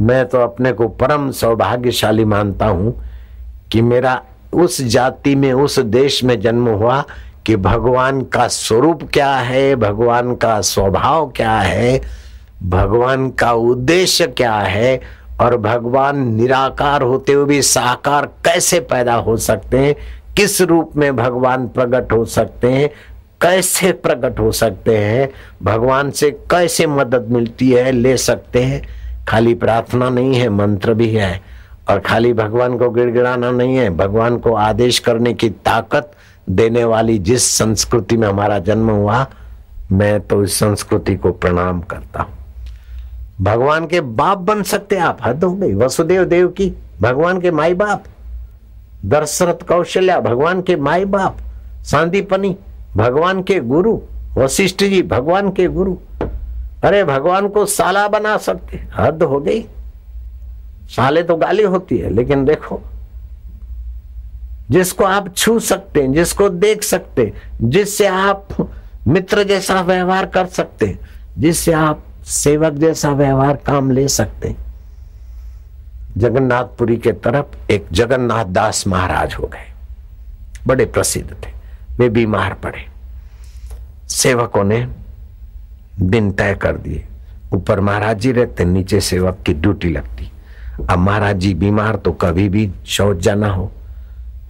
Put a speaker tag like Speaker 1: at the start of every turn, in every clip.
Speaker 1: मैं तो अपने को परम सौभाग्यशाली मानता हूँ कि मेरा उस जाति में, उस देश में जन्म हुआ कि भगवान का स्वरूप क्या है, भगवान का स्वभाव क्या है, भगवान का उद्देश्य क्या है, और भगवान निराकार होते हुए भी साकार कैसे पैदा हो सकते हैं, किस रूप में भगवान प्रकट हो सकते हैं, कैसे प्रकट हो सकते हैं, भगवान से कैसे मदद मिलती है, ले सकते हैं। खाली प्रार्थना नहीं है, मंत्र भी है। और खाली भगवान को गिड़गिड़ाना नहीं है, भगवान को आदेश करने की ताकत देने वाली जिस संस्कृति में हमारा जन्म हुआ, मैं तो इस संस्कृति को प्रणाम करता हूँ। भगवान के बाप बन सकते आप, हद हो गई। वसुदेव देव की, भगवान के माई बाप। दशरथ कौशल्या, भगवान के माई बाप। सांदीपनी, भगवान के गुरु। वशिष्ठ जी, भगवान के गुरु। अरे भगवान को साला बना सकते। हद हो गई। साले तो गाली होती है, लेकिन देखो, जिसको आप छू सकते हैं जिसको देख सकते, जिससे आप मित्र जैसा व्यवहार कर सकते, जिससे आप सेवक जैसा व्यवहार काम ले सकते। जगन्नाथपुरी के तरफ़ एक जगन्नाथ दास महाराज हो गए। बड़े प्रसिद्ध थे। वे बीमार पड़े। सेवकों ने दिन तय कर दिए। ऊपर महाराज जी रहते नीचे सेवक की ड्यूटी लगती। अब महाराज जी बीमार तो कभी भी शौच जाना हो।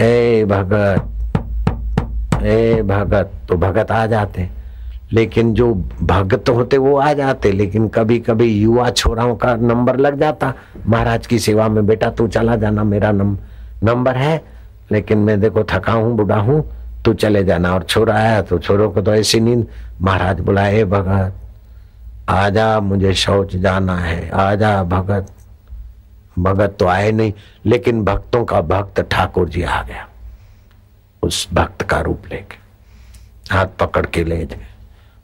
Speaker 1: ए भगत ए भगत तो भगत आ जाते। लेकिन जो भगत होते वो आ जाते। लेकिन कभी कभी युवा छोराओं का नंबर लग जाता। महाराज की सेवा में बेटा तू चला जाना मेरा नम, नंबर है। लेकिन मैं देखो थका हूँ बुढ़ा हूँ। तू चले जाना और छोरा आया तो छोरों को तो ऐसी नींद। महाराज बुलाए भगत, आजा, मुझे शौच जाना है। आजा, भगत। भगत तो आए नहीं, लेकिन भक्तों का भक्त ठाकुर जी आ गया। उस भक्त का रूप लेके। हाथ पकड़ के ले गए।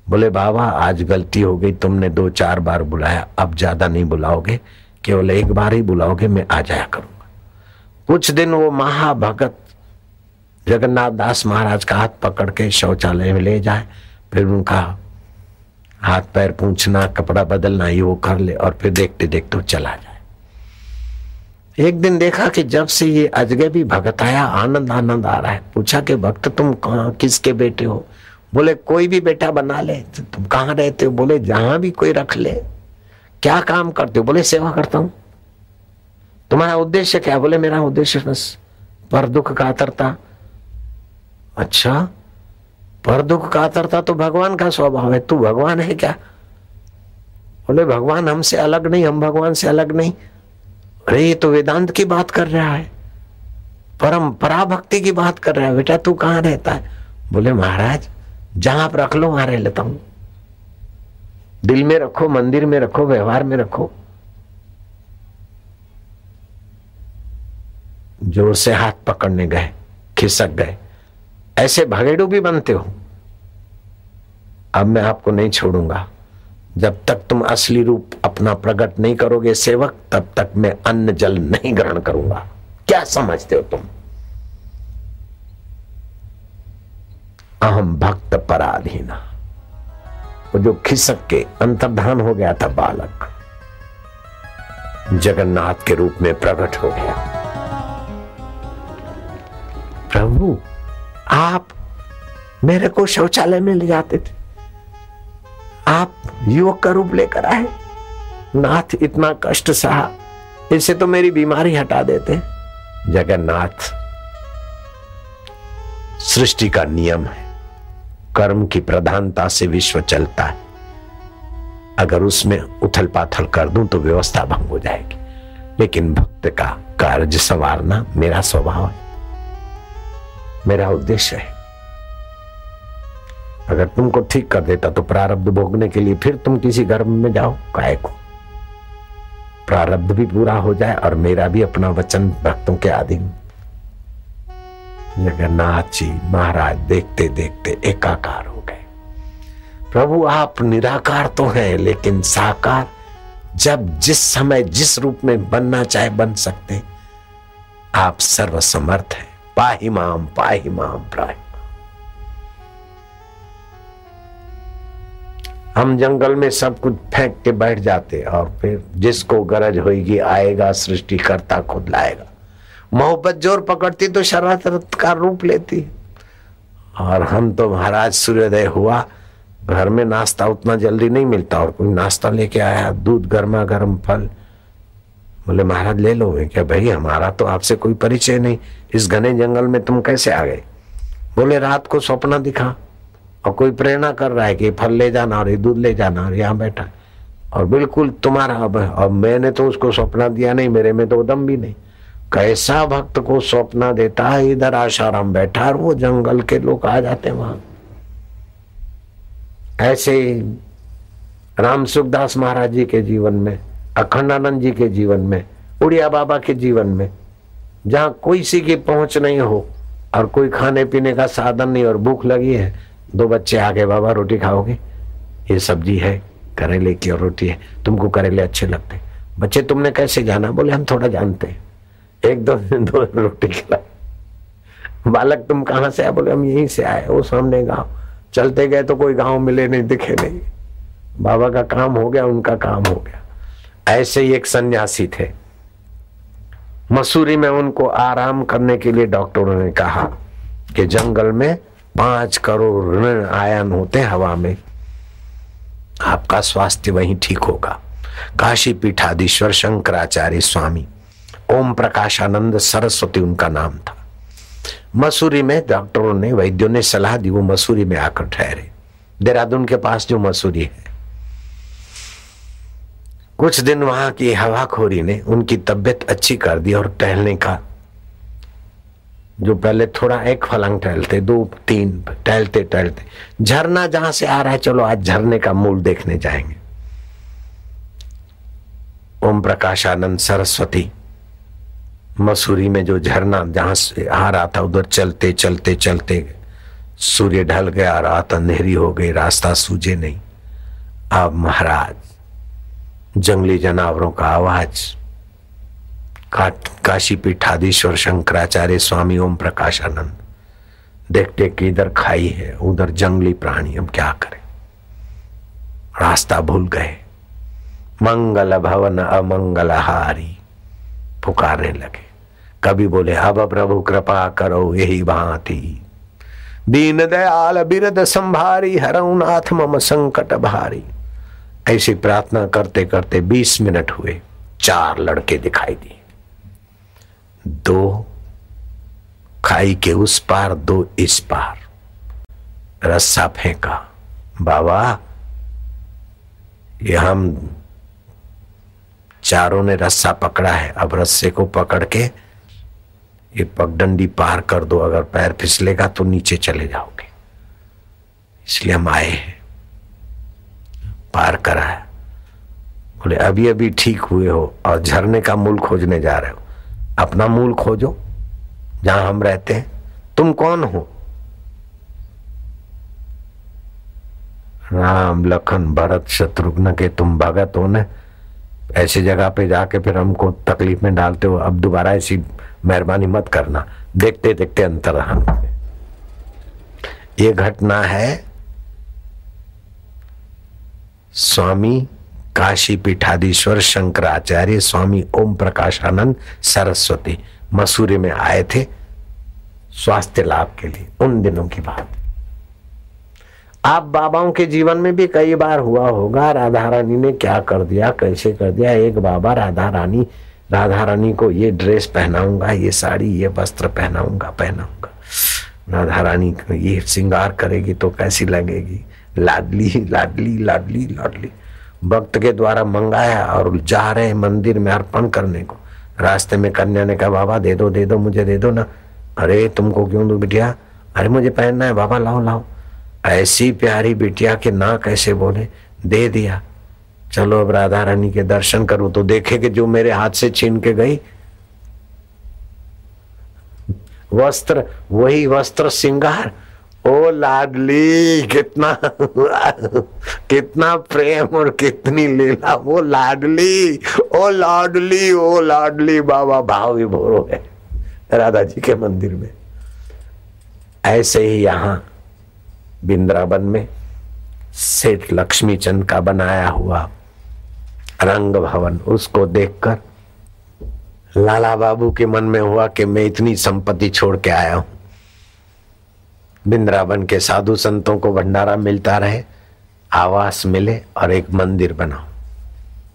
Speaker 1: बोले, बाबा, आज गलती हो गई, तुमने दो चार बार बुलाया। अब ज़्यादा नहीं बुलाओगे, केवल एक बार ही बुलाओगे, मैं आ जाया करूँगा। कुछ दिन वो महाभगत जगन्नाथ दास महाराज का हाथ पकड़ के शौचालय में ले जाए, फिर उनका हाथ पैर पूछना, कपड़ा बदलना, ये वो कर ले और फिर देखते देखते चला जाए। एक दिन देखा कि जब से ये अजगे भी भगत आया, आनंद आनंद आ रहा है। पूछा कि भक्त तुम कहा, किसके बेटे हो? बोले, कोई भी बेटा बना ले। तो तुम कहाँ रहते हो? बोले, जहाँ भी कोई रख ले। क्या काम करते हो? बोले, सेवा करता हूँ। तुम्हारा उद्देश्य क्या? बोले, मेरा उद्देश्य बस, पर दुख का आतरता अच्छा? पर दुख का आतरता तो भगवान का स्वभाव है। तू भगवान है क्या? बोले, भगवान हमसे अलग नहीं, हम भगवान से अलग नहीं। अरे, ये तो वेदांत की बात कर रहा है। परम पराभक्ति की बात कर रहा है। बेटा, तू कहाँ रहता है? बोले, महाराज, जहाँ आप रख लो, वहाँ रह लेता हूँ। दिल में रखो, मंदिर में रखो, व्यवहार में रखो। ज़ोर से हाथ पकड़ने गए, खिसक गए। ऐसे भगेड़ू भी बनते हो। अब मैं आपको नहीं छोड़ूँगा। जब तक तुम असली रूप अपना प्रकट नहीं करोगे सेवक, तब तक मैं अन्न जल नहीं ग्रहण करूँगा। क्या समझते हो तुम? अहम भक्त पराधीना। वो जो खिसक के अंतर्धान हो गया था बालक, जगन्नाथ के रूप में प्रकट हो गया। प्रभु आप मेरे को शौचालय में ले जाते थे। आप युवक का रूप लेकर आए। नाथ इतना कष्ट सहा इससे तो मेरी बीमारी हटा देते। जगन्नाथ, सृष्टि का नियम है, कर्म की प्रधानता से विश्व चलता है। अगर उसमें उथल पाथल कर दूँ तो व्यवस्था भंग हो जाएगी। लेकिन भक्त का कार्य संवारना मेरा स्वभाव है। मेरा उद्देश्य है। अगर तुमको ठीक कर देता तो प्रारब्ध भोगने के लिए फिर तुम किसी गर्भ में जाओ काय को प्रारब्ध भी पूरा हो जाए और मेरा भी अपना वचन भक्तों के आधीन। जगन्नाथ जी महाराज देखते देखते एकाकार हो गए। प्रभु, आप निराकार तो हैं, लेकिन साकार जब जिस समय जिस रूप में बनना चाहे बन सकते। आप सर्वसमर्थ हैं। पाही माम पाही माम प्राय हम जंगल में सब कुछ फेंक के बैठ जाते और फिर जिसको गरज होगी आएगा सृष्टि करता खुद लाएगा। मोहब्बत ज़ोर पकड़ती तो शरारत का रूप लेती। और हम तो महाराज सूर्योदय हुआ, घर में नाश्ता उतना जल्दी नहीं मिलता और कोई नाश्ता लेके आया, दूध गर्मा गर्म फल बोले, महाराज, ले लो मैं क्या, भाई, हमारा तो आपसे कोई परिचय नहीं। इस घने जंगल में तुम कैसे आ गए? बोले, रात को सपना दिखा और कोई प्रेरणा कर रहा है कि फल ले जाना और ये दूध ले जाना और यहाँ बैठा। और बिल्कुल तुम्हारा अब और मैंने तो उसको सपना दिया नहीं, मेरे में तो दम भी नहीं। कैसा भक्त को सपना देता है, इधर आशाराम बैठा और वो जंगल के लोग आ जाते वहाँ। ऐसे राम सुखदास महाराज जी के जीवन में अखंडानंद जी के जीवन में, उड़िया बाबा के जीवन में, जहाँ कोई सी की पहुँच नहीं हो और कोई खाने पीने का साधन नहीं और भूख लगी है, दो बच्चे आ गए बाबा, रोटी खाओगे? ये सब्ज़ी है, करेले की और रोटी है, तुमको करेले अच्छे लगते बच्चे, तुमने कैसे जाना? बोले, हम थोड़ा जानते हैं। एक दो दो रोटी खिला। बालक, तुम कहाँ से आए? बोले, हम यहीं से आए, वो सामने गाँव। चलते गए तो कोई गाँव मिले नहीं, दिखे नहीं। बाबा का काम हो गया, उनका काम हो गया। ऐसे ही एक सन्यासी थे। मसूरी में उनको आराम करने के लिए डॉक्टरों ने कहा कि जंगल में पाँच करोड़ ऋण आयन होते हवा में। आपका स्वास्थ्य वहीं ठीक होगा। काशी पीठाधीश्वर शंकराचार्य स्वामी, ओम प्रकाशानंद सरस्वती उनका नाम था। मसूरी में डॉक्टरों ने, वैद्यों ने सलाह दी, वो मसूरी में आकर ठहरे। देहरादून के पास जो मसूरी है कुछ दिन वहाँ की हवाखोरी ने उनकी तबियत अच्छी कर दी और टहलने का। जो पहले थोड़ा एक फलंग टहलते, दो, तीन टहलते टहलते। झरना जहाँ से आ रहा है, चलो आज झरने का मूल देखने जाएँगे। ओम प्रकाश आनंद सरस्वती, मसूरी में जो झरना जहाँ से आ रहा था, उधर चलते चलते चलते सूर्य ढल गया, रात अंधेरी हो गई, रास्ता सूझे नहीं। अब महाराज जंगली जानवरों का आवाज़। काशी पीठाधीश्वर शंकराचार्य स्वामी ओम प्रकाशानंद देखते कि इधर खाई है, उधर जंगली प्राणी हम क्या करें? रास्ता भूल गए। मंगल भवन अमंगल हारी पुकारने लगे। कभी बोले, अब प्रभु कृपा करो, यही भांति। दीन दयाल बिरद संभारी हरऊ नाथ मम संकट भारी। ऐसी प्रार्थना करते करते बीस मिनट हुए, चार लड़के दिखाई दिए। दो खाई के उस पार, दो इस पार। रस्सा फेंका, बाबा, ये हम चारों ने रस्सा पकड़ा है, अब रस्से को पकड़ के ये पगडंडी पार कर दो, अगर पैर फिसलेगा तो नीचे चले जाओगे। इसलिए हम आए हैं। पार करा है। बोले अभी अभी ठीक हुए हो और झरने का मूल खोजने जा रहे हो। अपना मूल खोजो, जहाँ हम रहते हैं। तुम कौन हो? राम, लखन, भरत, शत्रुघ्न के तुम भगत हो न। ऐसी जगह पे जाके फिर हमको तकलीफ़ में डालते हो। अब दोबारा ऐसी मेहरबानी मत करना। देखते देखते अंतर हम ये घटना है स्वामी काशी पीठाधीश्वर शंकराचार्य स्वामी ओम प्रकाशानंद सरस्वती मसूरी में आए थे स्वास्थ्य लाभ के लिए, उन दिनों की बात। आप बाबाओं के जीवन में भी कई बार हुआ होगा राधा रानी ने क्या कर दिया, कैसे कर दिया? एक बाबा राधा रानी राधा रानी को ये ड्रेस पहनाऊँगा, ये साड़ी, ये वस्त्र पहनाऊँगा पहनाऊँगा। राधा रानी को ये श्रृंगार करेगी तो कैसी लगेगी? लाडली लाडली लाडली लाडली। भक्त के द्वारा मंगाया और जा रहे मंदिर में अर्पण करने को। रास्ते में कन्या ने कहा, बाबा, दे दो दे दो, मुझे दे दो ना। अरे, तुमको क्यों दो बिटिया? अरे, मुझे पहनना है, बाबा, लाओ लाओ। ऐसी प्यारी बिटिया के ना कैसे बोले? दे दिया। चलो अब राधा रानी के दर्शन करूँ तो देखे कि जो मेरे हाथ से छीन के गई। वस्त्र, वही वस्त्र, सिंगार। ओ लाडली कितना कितना प्रेम और कितनी लीला। वो लाडली ओ लाडली ओ लाडली, बाबा भाव विभोरो है राधा जी के मंदिर में। ऐसे ही यहाँ बिंद्रावन में सेठ लक्ष्मीचंद का बनाया हुआ रंग भवन, उसको देखकर लाला बाबू के मन में हुआ कि मैं इतनी संपत्ति छोड़ के आया हूँ। बिंद्रावन के साधु संतों को भंडारा मिलता रहे आवास मिले और एक मंदिर बनाओ।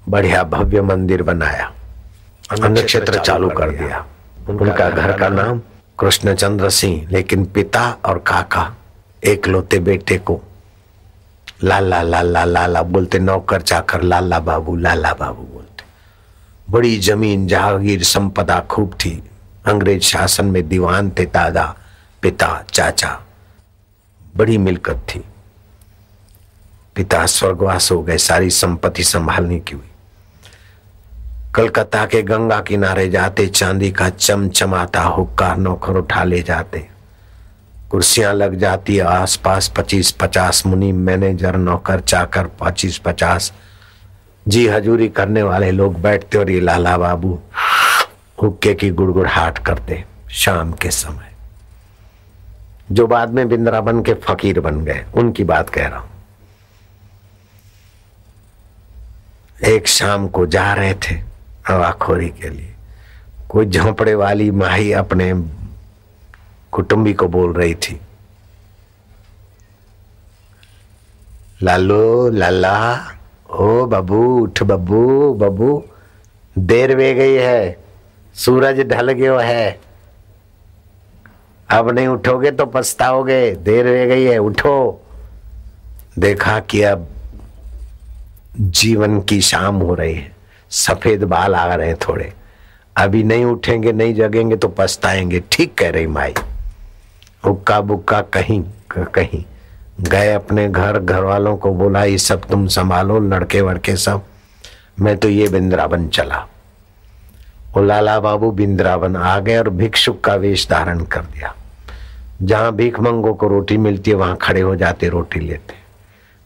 Speaker 1: बढ़िया भव्य मंदिर बनाया। नक्षत्र चालू कर दिया। उनका घर का नाम कृष्णचंद्र सिंह लेकिन पिता और काका एक लोते बेटे को लाला लाला लाला बोलते नौकर चाकर लाला बाबू लाला बाबू बोलते। बड़ी ज़मीन जहागीर संपदा खूब थी। अंग्रेज़ शासन में दीवान थे दादा पिता चाचा। बड़ी मिलकत थी। पिता स्वर्गवास हो गए, सारी संपत्ति संभालने की हुई। कलकत्ता के गंगा किनारे जाते, चांदी का चमचमाता हुक्का नौकर उठा ले जाते। कुर्सियाँ लग जाती, आसपास पच्चीस पचास मुनि मैनेजर, नौकर, चाकर पच्चीस पचास जी हजूरी करने वाले लोग बैठते और ये लाला बाबू हुक्के की गुड़गुड़ाहट करते, शाम के समय। जो बाद में बिंद्रावन के फकीर बन गए। उनकी बात कह रहा हूँ। एक शाम को जा रहे थे हवाखोरी के लिए। कोई झोंपड़े वाली माही अपने कुटुंबी को बोल रही थी। लालो, लाला, ओ बबू, उठ बबू बबू, देर वे गई है, सूरज ढल गयो है। अब नहीं उठोगे तो पछताओगे, देर रह गई है, उठो। देखा कि अब जीवन की शाम हो रही है, सफ़ेद बाल आ रहे हैं थोड़े। अभी नहीं उठेंगे, नहीं जगेंगे तो पछताएँगे, ठीक कह रही माई। हुक्का बुक्का कहीं कहीं। गए अपने घर घर वालों को बोला, ये सब तुम संभालो, लड़के वड़के सब। मैं तो ये बिंद्रावन चला। वो लाला बाबू बिंद्रावन आ गए और भिक्षुक का वेश धारण कर दिया। जहाँ भीख मंगो को रोटी मिलती है, वहाँ खड़े हो जाते, रोटी लेते।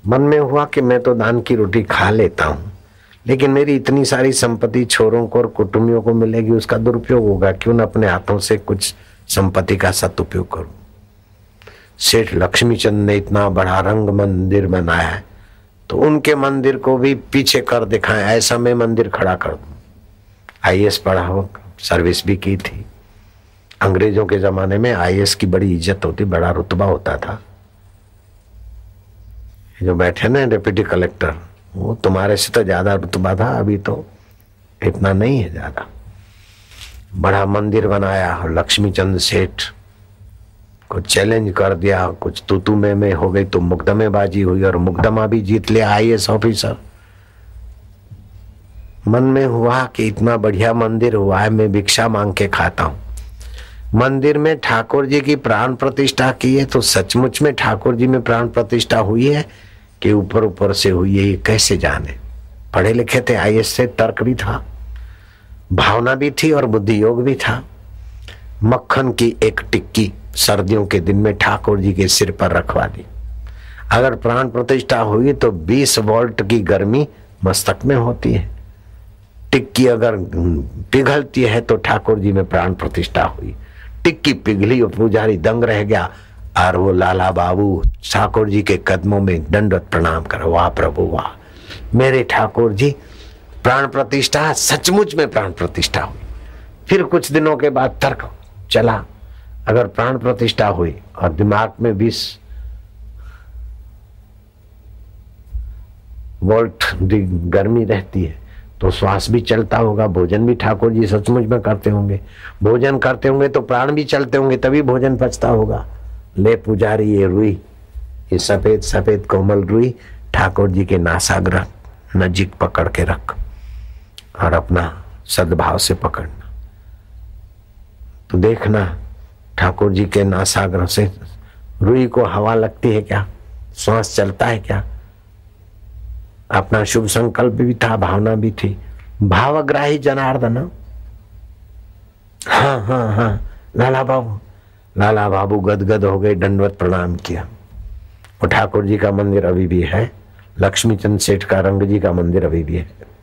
Speaker 1: मन में हुआ कि मैं तो दान की रोटी खा लेता हूँ, लेकिन मेरी इतनी सारी संपत्ति छोरों को और कुटुंबियों को मिलेगी, उसका दुरुपयोग होगा, क्यों न अपने हाथों से कुछ संपत्ति का सदुपयोग करूँ? सेठ लक्ष्मीचंद ने इतना बड़ा रंग मंदिर बनाया है तो उनके मंदिर को भी पीछे कर दिखाए, ऐसा मैं मंदिर खड़ा कर दू। आई पढ़ा हो सर्विस भी की थी। अंग्रेज़ों के जमाने में आई की बड़ी इज़्ज़त होती, बड़ा रुतबा होता था। जो बैठे ना डिप्टी कलेक्टर, वो तुम्हारे से तो ज़्यादा रुतबा था, अभी तो इतना नहीं है ज़्यादा। बड़ा मंदिर बनाया लक्ष्मी चंद सेठ को चैलेंज कर दिया, कुछ तूतू में में हो गई तो मुकदमेबाजी हुई और मुकदमा भी जीत लिया आई ऑफिसर। मन में हुआ कि इतना बढ़िया मंदिर हुआ है मैं भिक्षा मांग के खाता हूँ। मंदिर में ठाकुर जी की प्राण प्रतिष्ठा की है तो सचमुच में ठाकुर जी में प्राण प्रतिष्ठा हुई है कि ऊपर ऊपर से हुई है, ये कैसे जाने? पढ़े लिखे थे आईएस से तर्क भी था, भावना भी थी और बुद्धि योग भी था। मक्खन की एक टिक्की सर्दियों के दिन में ठाकुर जी के सिर पर रखवा दी। अगर प्राण प्रतिष्ठा हुई तो 20 वोल्ट की गर्मी मस्तक में होती है। टिक्की अगर पिघलती है तो ठाकुर जी में प्राण प्रतिष्ठा हुई। टिक्की पिघली और पुजारी दंग रह गया। और वो लाला बाबू ठाकुर जी के कदमों में दंडवत प्रणाम करो। वाह प्रभु, वाह। मेरे ठाकुर जी, प्राण प्रतिष्ठा सचमुच में प्राण प्रतिष्ठा हुई। फिर कुछ दिनों के बाद तर्क चला। अगर प्राण प्रतिष्ठा हुई और दिमाग में बीस वोल्ट गर्मी रहती है तो श्वास भी चलता होगा, भोजन भी ठाकुर जी सचमुच में करते होंगे। भोजन करते होंगे तो प्राण भी चलते होंगे, तभी भोजन पचता होगा। ले पुजारी, ये रुई, ये सफ़ेद सफ़ेद कोमल रुई, ठाकुर जी के नासाग्रह नजीक पकड़ के रख और अपना सद्भाव से पकड़ना। तो देखना, ठाकुर जी के नासाग्रह से रुई को हवा लगती है क्या? श्वास चलता है क्या? अपना शुभ संकल्प भी था, भावना भी थी। भावग्राही जनार्दन। हाँ हाँ हाँ। लाला बाबू लाला बाबू गदगद हो गए, दंडवत प्रणाम किया। और ठाकुर जी का मंदिर अभी भी है। लक्ष्मी चंद सेठ का, रंग जी का मंदिर अभी भी है।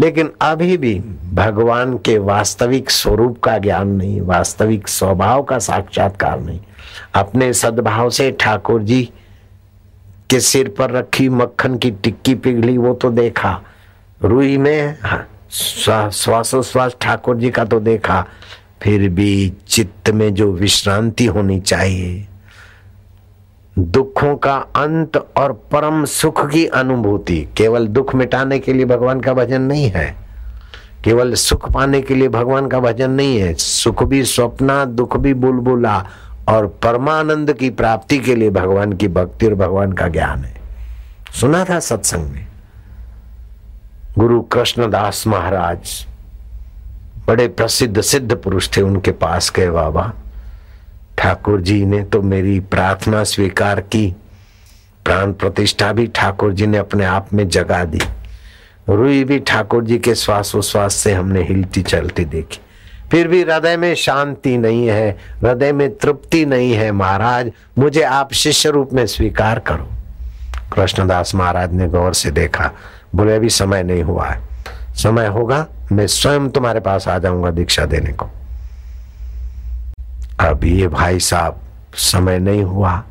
Speaker 1: लेकिन अभी भी भगवान के वास्तविक स्वरूप का ज्ञान नहीं, वास्तविक स्वभाव का साक्षात्कार नहीं। अपने सद्भाव से ठाकुर जी के सिर पर रखी मक्खन की टिक्की पिघली, वो तो देखा। रुई में श्वासोश्वास ठाकुर जी का तो देखा। फिर भी चित्त में जो विश्रांति होनी चाहिए, दुखों का अंत और परम सुख की अनुभूति। केवल दुख मिटाने के लिए भगवान का भजन नहीं है। केवल सुख पाने के लिए भगवान का भजन नहीं है। सुख भी स्वप्ना, दुख भी बुलबुला। और परमानंद की प्राप्ति के लिए भगवान की भक्ति और भगवान का ज्ञान है। सुना था सत्संग में? गुरु कृष्णदास महाराज बड़े प्रसिद्ध, सिद्ध पुरुष थे उनके पास गए बाबा। ठाकुर जी ने तो मेरी प्रार्थना स्वीकार की। प्राण प्रतिष्ठा भी ठाकुर जी ने अपने आप में जगा दी। रुई भी ठाकुर जी के श्वासोश्वास से हमने हिलती चलती देखी। फिर भी हृदय में शांति नहीं है, हृदय में तृप्ति नहीं है महाराज। मुझे आप शिष्य रूप में स्वीकार करो। कृष्णदास महाराज ने गौर से देखा, बोले, अभी समय नहीं हुआ है। समय होगा, मैं स्वयं तुम्हारे पास आ जाऊँगा दीक्षा देने को। अब ये भाई साहब, समय नहीं हुआ।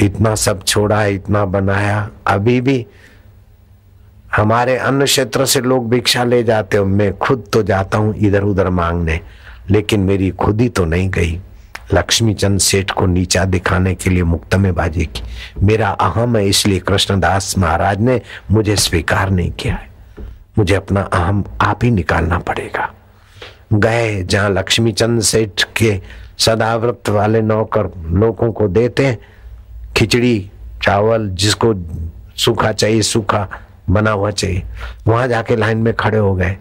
Speaker 1: इतना सब छोड़ा, इतना बनाया, अभी भी हमारे अन्य क्षेत्र से लोग भिक्षा ले जाते हो, मैं खुद तो जाता हूँ इधर उधर मांगने, लेकिन मेरी खुद ही तो नहीं गई। लक्ष्मी चंद सेठ को नीचा दिखाने के लिए मुक्त में बाजी की। मेरा अहम है, इसलिए कृष्णदास महाराज ने मुझे स्वीकार नहीं किया है। मुझे अपना अहम आप ही निकालना पड़ेगा। गए जहाँ लक्ष्मी चंद सेठ के सदाव्रत वाले नौकर लोगों को देते खिचड़ी, चावल, जिसको सूखा चाहिए, सूखा बना हुआ चाहिए। वहाँ जाके लाइन में खड़े हो गए।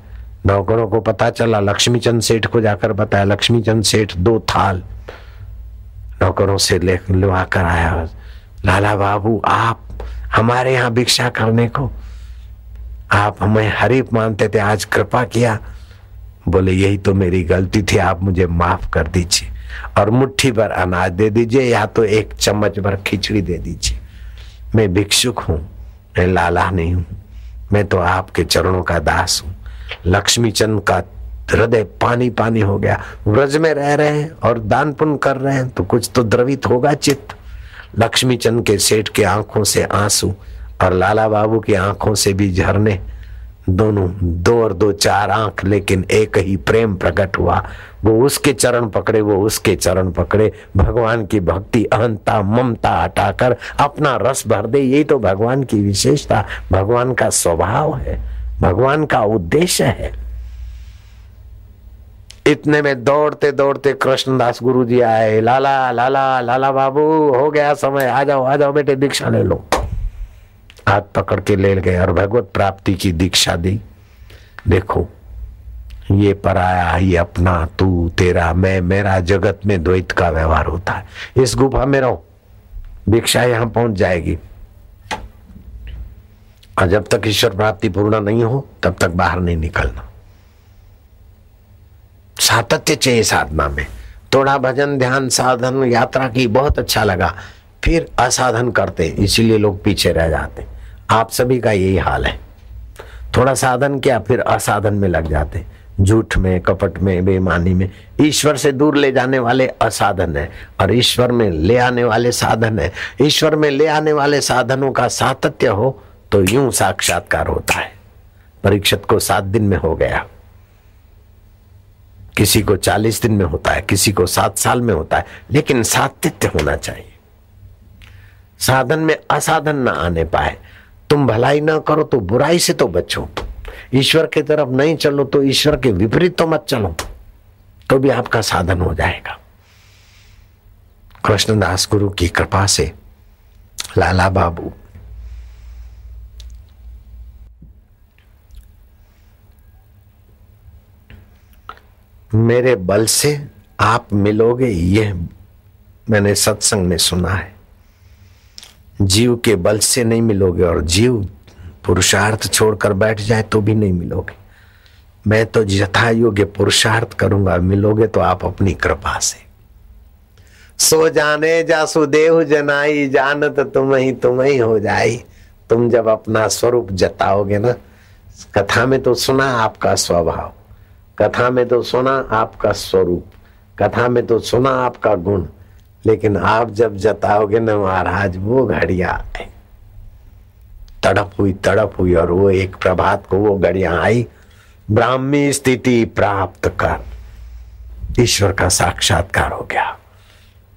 Speaker 1: नौकरों को पता चला लक्ष्मी चंद सेठ को जाकर बताया लक्ष्मी चंद सेठ दो थाल। नौकरों से ले लुआ कर आया। लाला बाबू, आप हमारे यहाँ भिक्षा करने को। आप हमें हरीफ मानते थे, आज कृपा किया। बोले, यही तो मेरी गलती थी, आप मुझे माफ़ कर दीजिए। और मुट्ठी भर अनाज दे दीजिए, या तो एक चम्मच भर खिचड़ी दे दीजिए। मैं भिक्षुक हूँ। मैं लाला नहीं हूँ। मैं तो आपके चरणों का दास हूँ। लक्ष्मी चंद का हृदय पानी पानी हो गया। व्रज में रह रहे हैं और दान पुण्य कर रहे हैं तो कुछ तो द्रवित होगा चित्त। लक्ष्मी चंद के सेठ के आँखों से आँसू और लाला बाबू की आँखों से भी झरने। दोनों, दो और दो चार आँख, लेकिन एक ही प्रेम प्रकट हुआ। वो उसके चरण पकड़े, वो उसके चरण पकड़े। भगवान की भक्ति, अहंता, ममता हटाकर अपना रस भर दे। यही तो भगवान की विशेषता। भगवान का स्वभाव है, भगवान का उद्देश्य है। इतने में दौड़ते दौड़ते कृष्णदास गुरु जी आए। लाला लाला लाला बाबू, हो गया समय। आ जाओ आ जाओ बेटे, दीक्षा ले लो। हाथ पकड़ के ले गए और भगवत प्राप्ति की दीक्षा दी। देखो ये पराया ये अपना, तू, तेरा, मैं, मेरा जगत में द्वैत का व्यवहार होता है। इस गुफा में रहो, भिक्षा यहाँ पहुँच जाएगी। और जब तक ईश्वर प्राप्ति पूर्ण नहीं हो, तब तक बाहर नहीं निकलना। सातत्य चाहिए साधना में। थोड़ा भजन, ध्यान, साधन, यात्रा की बहुत अच्छा लगा। फिर असाधन करते, इसीलिए लोग पीछे रह जाते। आप सभी का यही हाल है। थोड़ा साधन किया, फिर असाधन में लग जाते। झूठ में, कपट में, बेईमानी में। ईश्वर से दूर ले जाने वाले असाधन है और ईश्वर में ले आने वाले साधन है। ईश्वर में ले आने वाले साधनों का सातत्य हो तो यूँ साक्षात्कार होता है। परीक्षित को सात दिन में हो गया। किसी को चालीस दिन में होता है, किसी को सात साल में होता है, लेकिन सातत्य होना चाहिए। साधन में असाधन ना आने पाए। तुम भलाई ना करो तो बुराई से तो बचो। ईश्वर की तरफ़ नहीं चलो तो ईश्वर के विपरीत तो मत चलो तो भी आपका साधन हो जाएगा। कृष्णदास गुरु की कृपा से लाला बाबू। मेरे बल से आप मिलोगे, यह मैंने सत्संग में सुना है। जीव के बल से नहीं मिलोगे और जीव पुरुषार्थ छोड़कर बैठ जाए तो भी नहीं मिलोगे। मैं तो यथा योग्य पुरुषार्थ करूँगा, मिलोगे तो आप अपनी कृपा से। सो जाने जासुदेव जनाई, जानत तुम ही तुम ही हो जाई। तुम जब अपना स्वरूप जताओगे ना, कथा में तो सुना आपका स्वभाव, कथा में तो सुना आपका स्वरूप, कथा में तो सुना आपका गुण, लेकिन आप जब जताओगे ना महाराज, वो घड़िया तड़प हुई तड़प हुई और वो एक प्रभात को वो गड़िया आई। ब्राह्मी स्थिति प्राप्त कर। ईश्वर का साक्षात्कार हो गया।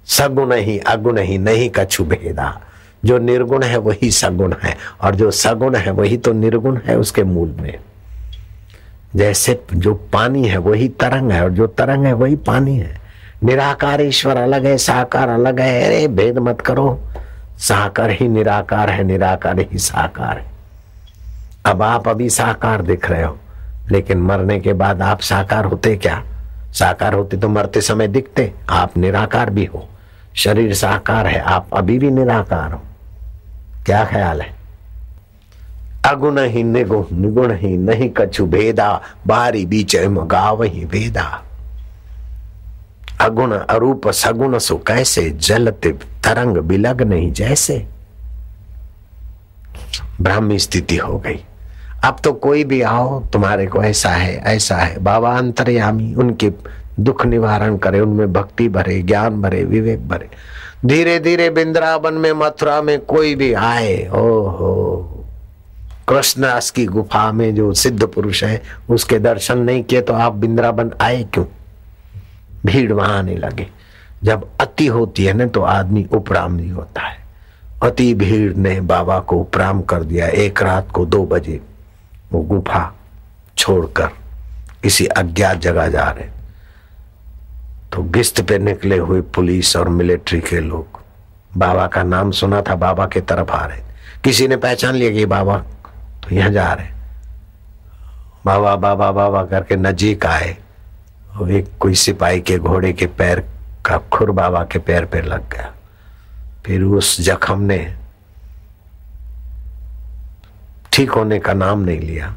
Speaker 1: सगुण ही अगुण ही, नहीं कछु भेदा। जो निर्गुण है वही सगुण है और जो सगुण है वही तो निर्गुण है उसके मूल में। जैसे जो पानी है वही तरंग है और जो तरंग है वही पानी है। निराकार ईश्वर अलग है, साकार अलग है। अरे, भेद मत करो। साकार ही निराकार है, निराकार ही साकार है। अब आप अभी साकार दिख रहे हो, लेकिन मरने के बाद आप साकार होते क्या? साकार होते तो मरते समय दिखते, आप निराकार भी हो। शरीर साकार है, आप अभी भी निराकार हो। क्या ख्याल है? अगुण ही निगुण निगुण ही नहीं, कछु भेदा, बारी बीच गाव ही भेदा। अगुण अरूप सगुण सो कैसे? जलते तरंग बिलग नहीं जैसे। ब्राह्मी स्थिति हो गई। अब तो कोई भी आओ, तुम्हारे को ऐसा है ऐसा है। बाबा अंतर्यामी, उनके दुख निवारण करे, उनमें भक्ति भरे, ज्ञान भरे, विवेक भरे। धीरे धीरे बिंद्रावन में, मथुरा में कोई भी आए, ओहो। कृष्णदास की गुफा में जो सिद्ध पुरुष है, उसके दर्शन नहीं किए तो आप बिंद्रावन आए क्यों? भीड़ वहाँ आने लगे। जब अति होती है ना तो आदमी उपराम नहीं होता है। अति भीड़ ने बाबा को उपराम कर दिया। एक रात को दो बजे वो गुफा छोड़कर किसी अज्ञात जगह जा रहे। तो गिस्त पे निकले हुए पुलिस और मिलिट्री के लोग। बाबा का नाम सुना था, बाबा के तरफ़ आ रहे। किसी ने पहचान लिया कि बाबा तो यहाँ जा रहे। बाबा बाबा बाबा करके नजीक आए। एक कोई सिपाही के घोड़े के पैर का खुर बाबा के पैर पे लग गया। फिर उस जख्म ने ठीक होने का नाम नहीं लिया।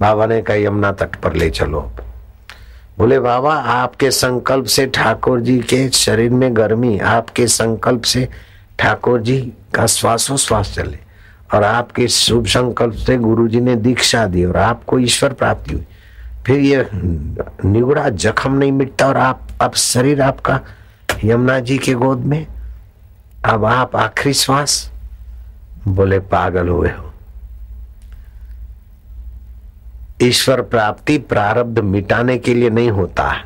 Speaker 1: बाबा ने कहा, यमुना तट पर ले चलो। बोले, बाबा, आपके संकल्प से ठाकुर जी के शरीर में गर्मी, आपके संकल्प से ठाकुर जी का श्वासोश्वास चले और आपके शुभ संकल्प से गुरु जी ने दीक्षा दी और आपको ईश्वर प्राप्ति हुई। फिर ये निगुड़ा जख्म नहीं मिटता और आप अब शरीर आपका यमुना जी के गोद में, अब आप आखिरी श्वास बोले, पागल हुए हो। ईश्वर प्राप्ति प्रारब्ध मिटाने के लिए नहीं होता। है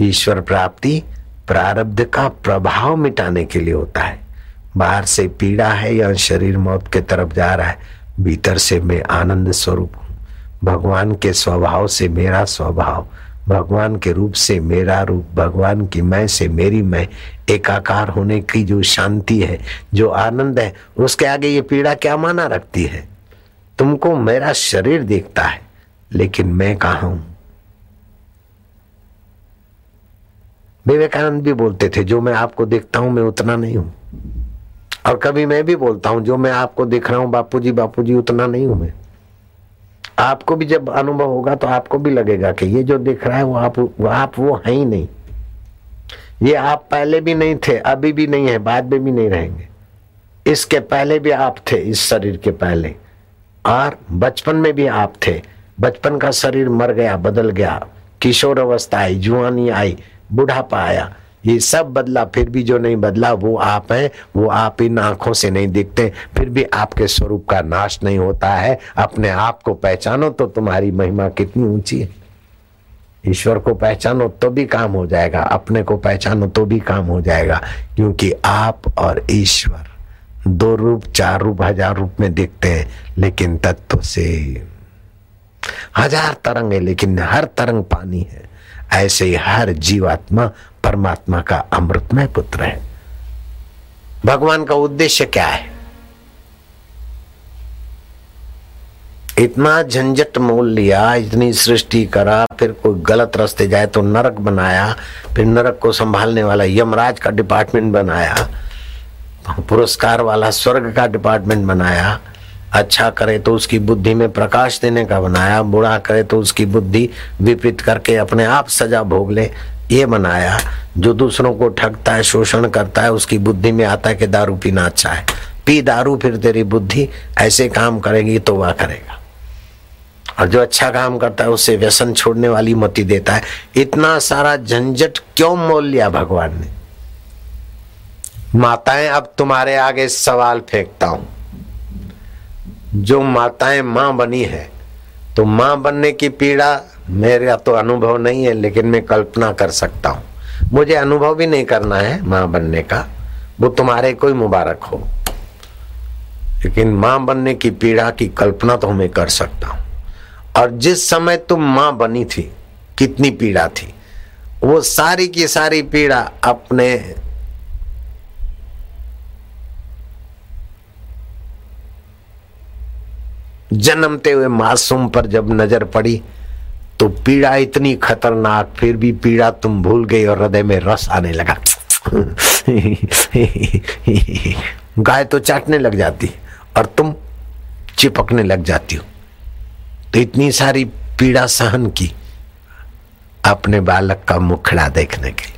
Speaker 1: ईश्वर प्राप्ति प्रारब्ध का प्रभाव मिटाने के लिए होता है। बाहर से पीड़ा है या शरीर मौत के तरफ़ जा रहा है, भीतर से मैं आनंद स्वरूप हूँ। भगवान के स्वभाव से मेरा स्वभाव, भगवान के रूप से मेरा रूप, भगवान की मैं से मेरी मैं, एकाकार होने की जो शांति है, जो आनंद है, उसके आगे ये पीड़ा क्या माना रखती है? तुमको मेरा शरीर देखता है, लेकिन मैं कहा हूँ? विवेकानंद भी बोलते थे, जो मैं आपको देखता हूँ, मैं उतना नहीं हूँ। और कभी मैं भी बोलता हूँ, जो मैं आपको देख रहा हूँ, बापूजी बापूजी, उतना नहीं हूँ मैं। आपको भी जब अनुभव होगा तो आपको भी लगेगा कि ये जो दिख रहा है वो आप वो आप वो है ही नहीं। ये आप पहले भी नहीं थे, अभी भी नहीं है, बाद में भी नहीं रहेंगे। इसके पहले भी आप थे, इस शरीर के पहले। और बचपन में भी आप थे। बचपन का शरीर मर गया, बदल गया। किशोर अवस्था आई जुआनी आई, बुढ़ापा आया। ये सब बदला, फिर भी जो नहीं बदला, वो आप है, वो आप इन आँखों से नहीं दिखते, फिर भी आपके स्वरूप का नाश नहीं होता है। अपने आप को पहचानो तो तुम्हारी महिमा कितनी ऊँची है। ईश्वर को पहचानो तो भी काम हो जाएगा, अपने को पहचानो तो भी काम हो जाएगा, क्योंकि आप और ईश्वर दो रूप, चार रूप, हज़ार रूप में दिखते हैं, लेकिन तत्व से हज़ार तरंग है, लेकिन हर तरंग पानी है। ऐसे ही हर जीवात्मा परमात्मा का अमृतमय पुत्र है। भगवान का उद्देश्य क्या है? इतना झंझट मोल लिया, इतनी सृष्टि करा, फिर कोई गलत रास्ते जाए तो नरक बनाया, फिर नरक को संभालने वाला यमराज का डिपार्टमेंट बनाया, पुरस्कार वाला स्वर्ग का डिपार्टमेंट बनाया अच्छा करे तो उसकी बुद्धि में प्रकाश देने का बनाया, बुरा करे तो उसकी बुद्धि विपरीत करके अपने आप सजा भोग ले ये बनाया जो दूसरों को ठगता है, शोषण करता है, उसकी बुद्धि में आता है कि दारू पीना अच्छा है। पी दारू, फिर तेरी बुद्धि ऐसे काम करेगी तो वह करेगा। और जो अच्छा काम करता है उससे व्यसन छोड़ने वाली मति देता है। इतना सारा झंझट क्यों मोल लिया भगवान ने? माताएँ, अब तुम्हारे आगे सवाल फेंकता हूँ। जो माताएँ माँ बनी है तो माँ बनने की पीड़ा मेरा तो अनुभव नहीं है, लेकिन मैं कल्पना कर सकता हूँ। मुझे अनुभव भी नहीं करना है माँ बनने का। वो तुम्हारे कोई मुबारक हो। लेकिन माँ बनने की पीड़ा की कल्पना तो मैं कर सकता हूँ। और जिस समय तुम माँ बनी थी, कितनी पीड़ा थी, वो सारी की सारी पीड़ा अपने जन्मते हुए मासूम पर जब नज़र पड़ी तो पीड़ा इतनी खतरनाक, फिर भी पीड़ा तुम भूल गई और हृदय में रस आने लगा। गाय तो चाटने लग जाती और तुम चिपकने लग जाती हो। तो इतनी सारी पीड़ा सहन की अपने बालक का मुखड़ा देखने के लिए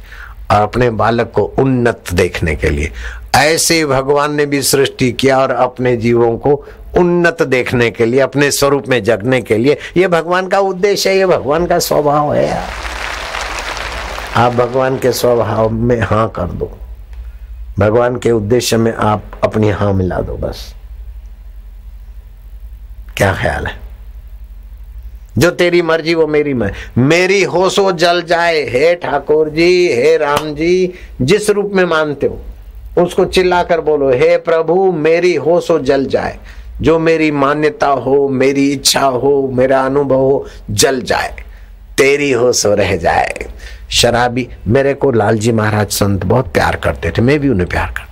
Speaker 1: और अपने बालक को उन्नत देखने के लिए। ऐसे भगवान ने भी सृष्टि किया और अपने जीवों को उन्नत देखने के लिए, अपने स्वरूप में जगने के लिए। ये भगवान का उद्देश्य है, ये भगवान का स्वभाव है। आप भगवान के स्वभाव में हाँ कर दो। भगवान के उद्देश्य में आप अपनी हाँ मिला दो बस। क्या ख्याल है? जो तेरी मर्ज़ी, वो मेरी मैं, मेरी हो सो जल जाए। हे ठाकुर जी, हे राम जी, जिस रूप में मानते हो, उसको चिल्लाकर बोलो, हे प्रभु, मेरी हो सो जल जाए। जो मेरी मान्यता हो, मेरी इच्छा हो, मेरा अनुभव हो, जल जाए, तेरी हो, सो रह जाए। शराबी मेरे को लालजी महाराज संत बहुत प्यार करते थे, मैं भी उन्हें प्यार करता।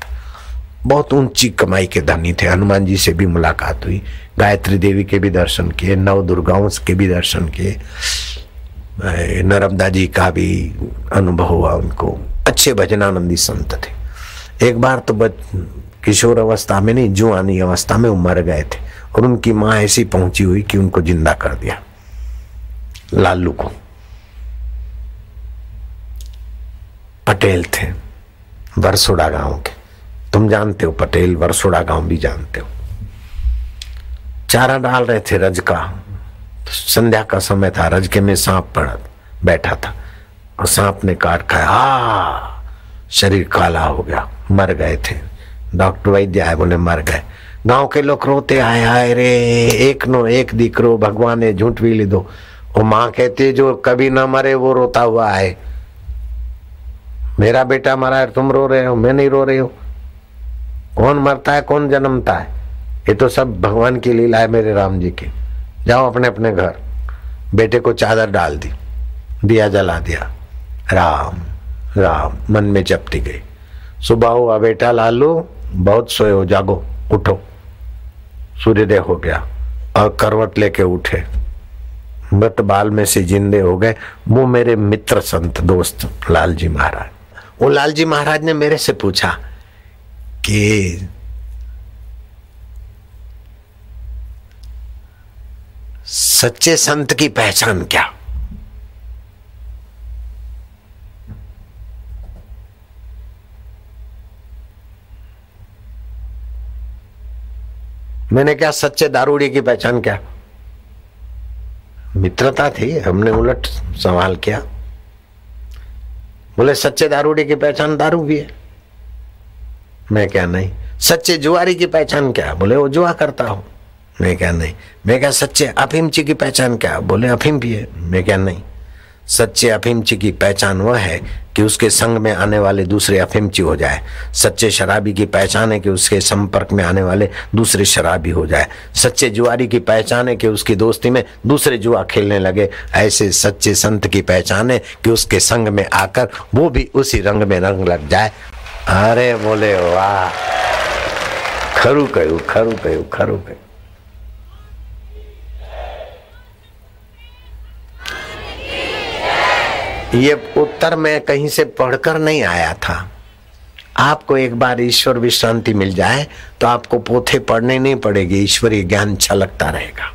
Speaker 1: बहुत ऊँची कमाई के धनी थे, हनुमान जी से भी मुलाकात हुई, गायत्री देवी के भी दर्शन किए, नव दुर्गाओं के भी दर्शन किए। नर्मदा जी का भी अनुभव हुआ उनको। अच्छे भजनानंदी संत थे। एक बार तो बच किशोर अवस्था में नहीं जुआनी अवस्था में वो मर गए थे और उनकी माँ ऐसी पहुँची हुई कि उनको ज़िंदा कर दिया। लालू को। पटेल थे, वरसोड़ा गाँव के। तुम जानते हो पटेल, वरसोड़ा गाँव भी जानते हो। चारा डाल रहे थे रज का। संध्या का समय था, रज के में सांप पड़ा, बैठा था। और सांप ने काट खाया, आ, शरीर काला हो गया, मर गए थे। डॉक्टर वैद्य आए बोले, मर गए। गाँव के लोग रोते आए आए रे, एक नो एक दिकरो भगवान ने झूठ भी लीधो। वो माँ कहती है, जो कभी ना मरे, वो रोता हुआ आए मेरा बेटा मरा है, तुम रो रहे हो, मैं नहीं रो रही हूँ। कौन मरता है, कौन जन्मता है? ये तो सब भगवान की लीला है मेरे राम जी की। जाओ अपने अपने घर। बेटे को चादर डाल दी, दिया जला दिया। राम राम, मन में जपती गई। सुबह हुआ बेटा लालू बहुत सोए हो, जागो, उठो। सूर्योदय हो गया। और करवट लेके उठे। मृत बाल में से जिंदे हो गए। वो मेरे मित्र संत, दोस्त लालजी महाराज। वो लालजी महाराज ने मेरे से पूछा कि सच्चे संत की पहचान क्या? मैंने क्या सच्चे दारूड़ी की पहचान क्या? मित्रता थी, हमने उलट सवाल किया। बोले, सच्चे दारूड़ी की पहचान दारू भी है। मैं क्या नहीं? सच्चे जुआरी की पहचान क्या? बोले, वो जुआ करता हूँ। मैं क्या नहीं? मैं क्या सच्चे अफीमची की पहचान क्या? बोले, अफीम भी है। मैं क्या नहीं? सच्चे अफीमची की पहचान वह है कि उसके संग में आने वाले दूसरे अफीमची हो जाए। सच्चे शराबी की पहचान है कि उसके संपर्क में आने वाले दूसरे शराबी हो जाए। सच्चे जुआरी की पहचान है कि उसकी दोस्ती में दूसरे जुआ खेलने लगे। ऐसे सच्चे संत की पहचान है कि उसके संग में आकर वो भी उसी रंग में रंग लग जाए। अरे बोले, वाह। खरू कहू खरू कहू खरू कहू। ये उत्तर मैं कहीं से पढ़कर नहीं आया था। आपको एक बार ईश्वर विश्रांति मिल जाए तो आपको पोथे पढ़ने नहीं पड़ेगी, ईश्वरीय ज्ञान छलकता रहेगा।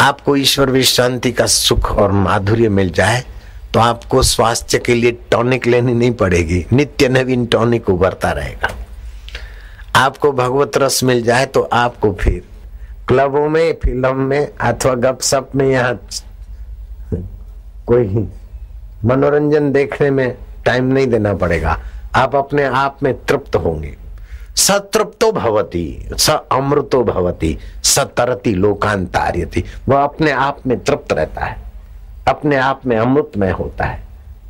Speaker 1: आपको ईश्वर विश्रांति का सुख और माधुर्य मिल जाए तो आपको स्वास्थ्य के लिए टॉनिक लेनी नहीं पड़ेगी, नित्य नवीन टॉनिक उभरता रहेगा। आपको भगवत रस मिल जाए तो आपको फिर क्लबों में, फ़िल्म में, अथवा गपसप में यहाँ कोई मनोरंजन देखने में टाइम नहीं देना पड़ेगा। आप अपने आप में तृप्त होंगे। सतृप्तो भवती, स अमृतो भवती सतरती लोकांतार्यति। वह अपने आप में तृप्त रहता है। अपने आप में अमृतमय होता है।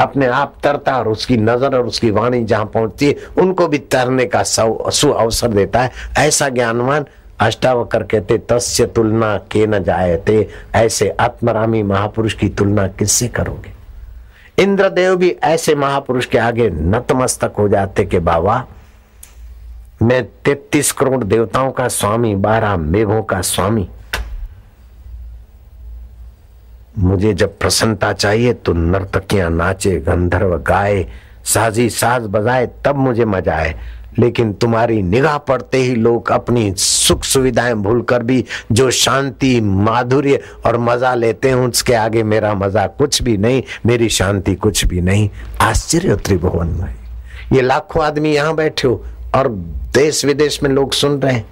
Speaker 1: अपने आप तरता और उसकी नज़र और उसकी वाणी जहाँ पहुँचती है, उनको भी तरने का सु अवसर देता है। ऐसा ज्ञानवान अष्टावकर कहते, तस्य तुलना के न जायते, ऐसे आत्मरामी महापुरुष की तुलना किससे करोगे? इंद्रदेव भी ऐसे महापुरुष के आगे नतमस्तक हो जाते कि, बाबा, मैं तैतीस करोड़ देवताओं का स्वामी, बारह मेघों का स्वामी। मुझे जब प्रसन्नता चाहिए तो नर्तकियाँ नाचे, गंधर्व गाए, साजी साज बजाए, तब मुझे मज़ा आए। लेकिन तुम्हारी निगाह पड़ते ही लोग अपनी सुख सुविधाएँ भूलकर भी जो शांति, माधुर्य और मज़ा लेते हैं, उसके आगे मेरा मज़ा कुछ भी नहीं, मेरी शांति कुछ भी नहीं। आश्चर्य त्रिभुवन में। ये लाखों आदमी यहाँ बैठे हो और देश विदेश में लोग सुन रहे हैं।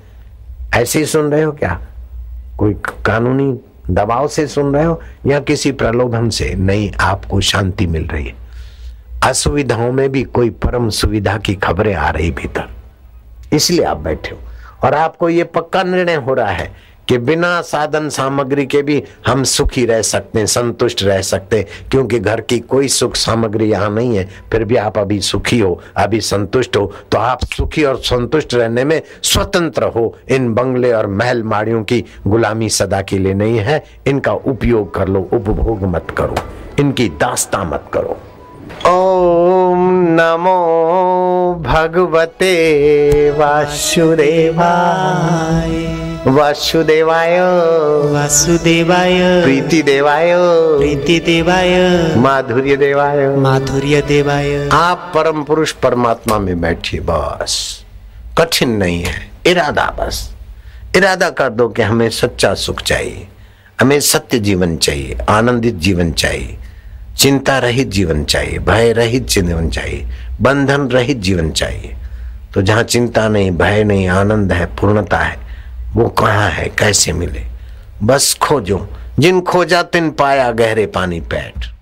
Speaker 1: ऐसे ही सुन रहे हो क्या? कोई कानूनी दबाव से सुन रहे हो या किसी प्रलोभन से? नहीं, आपको शांति मिल रही है। असुविधाओं में भी कोई परम सुविधा की खबरें आ रही भीतर। इसलिए आप बैठे हो। और आपको ये पक्का निर्णय हो रहा है कि बिना साधन सामग्री के भी हम सुखी रह सकते हैं, संतुष्ट रह सकते हैं, क्योंकि घर की कोई सुख सामग्री यहाँ नहीं है। फिर भी आप अभी सुखी हो, अभी संतुष्ट हो तो आप सुखी और संतुष्ट रहने में स्वतंत्र हो। इन बंगले और महल माड़ियों की गुलामी सदा के लिए नहीं है। इनका उपयोग कर लो, उपभोग मत करो। इनकी दास्ता मत करो। ओम नमो भगवते वासुदेवाय। वासुदेवाय।
Speaker 2: वासुदेवाय।
Speaker 1: प्रीति देवाय
Speaker 2: प्रीति देवाय
Speaker 1: माधुर्य देवाय
Speaker 2: माधुर्य देवाय
Speaker 1: आप परम पुरुष परमात्मा में बैठिए बस। कठिन नहीं है। इरादा बस। इरादा कर दो कि हमें सच्चा सुख चाहिए। हमें सत्य जीवन चाहिए आनंदित जीवन चाहिए। चिंता रहित जीवन चाहिए, भय रहित जीवन चाहिए, बंधन रहित जीवन चाहिए। तो जहाँ चिंता नहीं, भय नहीं, आनंद है, पूर्णता है, वो कहाँ है, कैसे मिले? बस खोजो। जिन खोजा, तिन पाया गहरे पानी पैठ।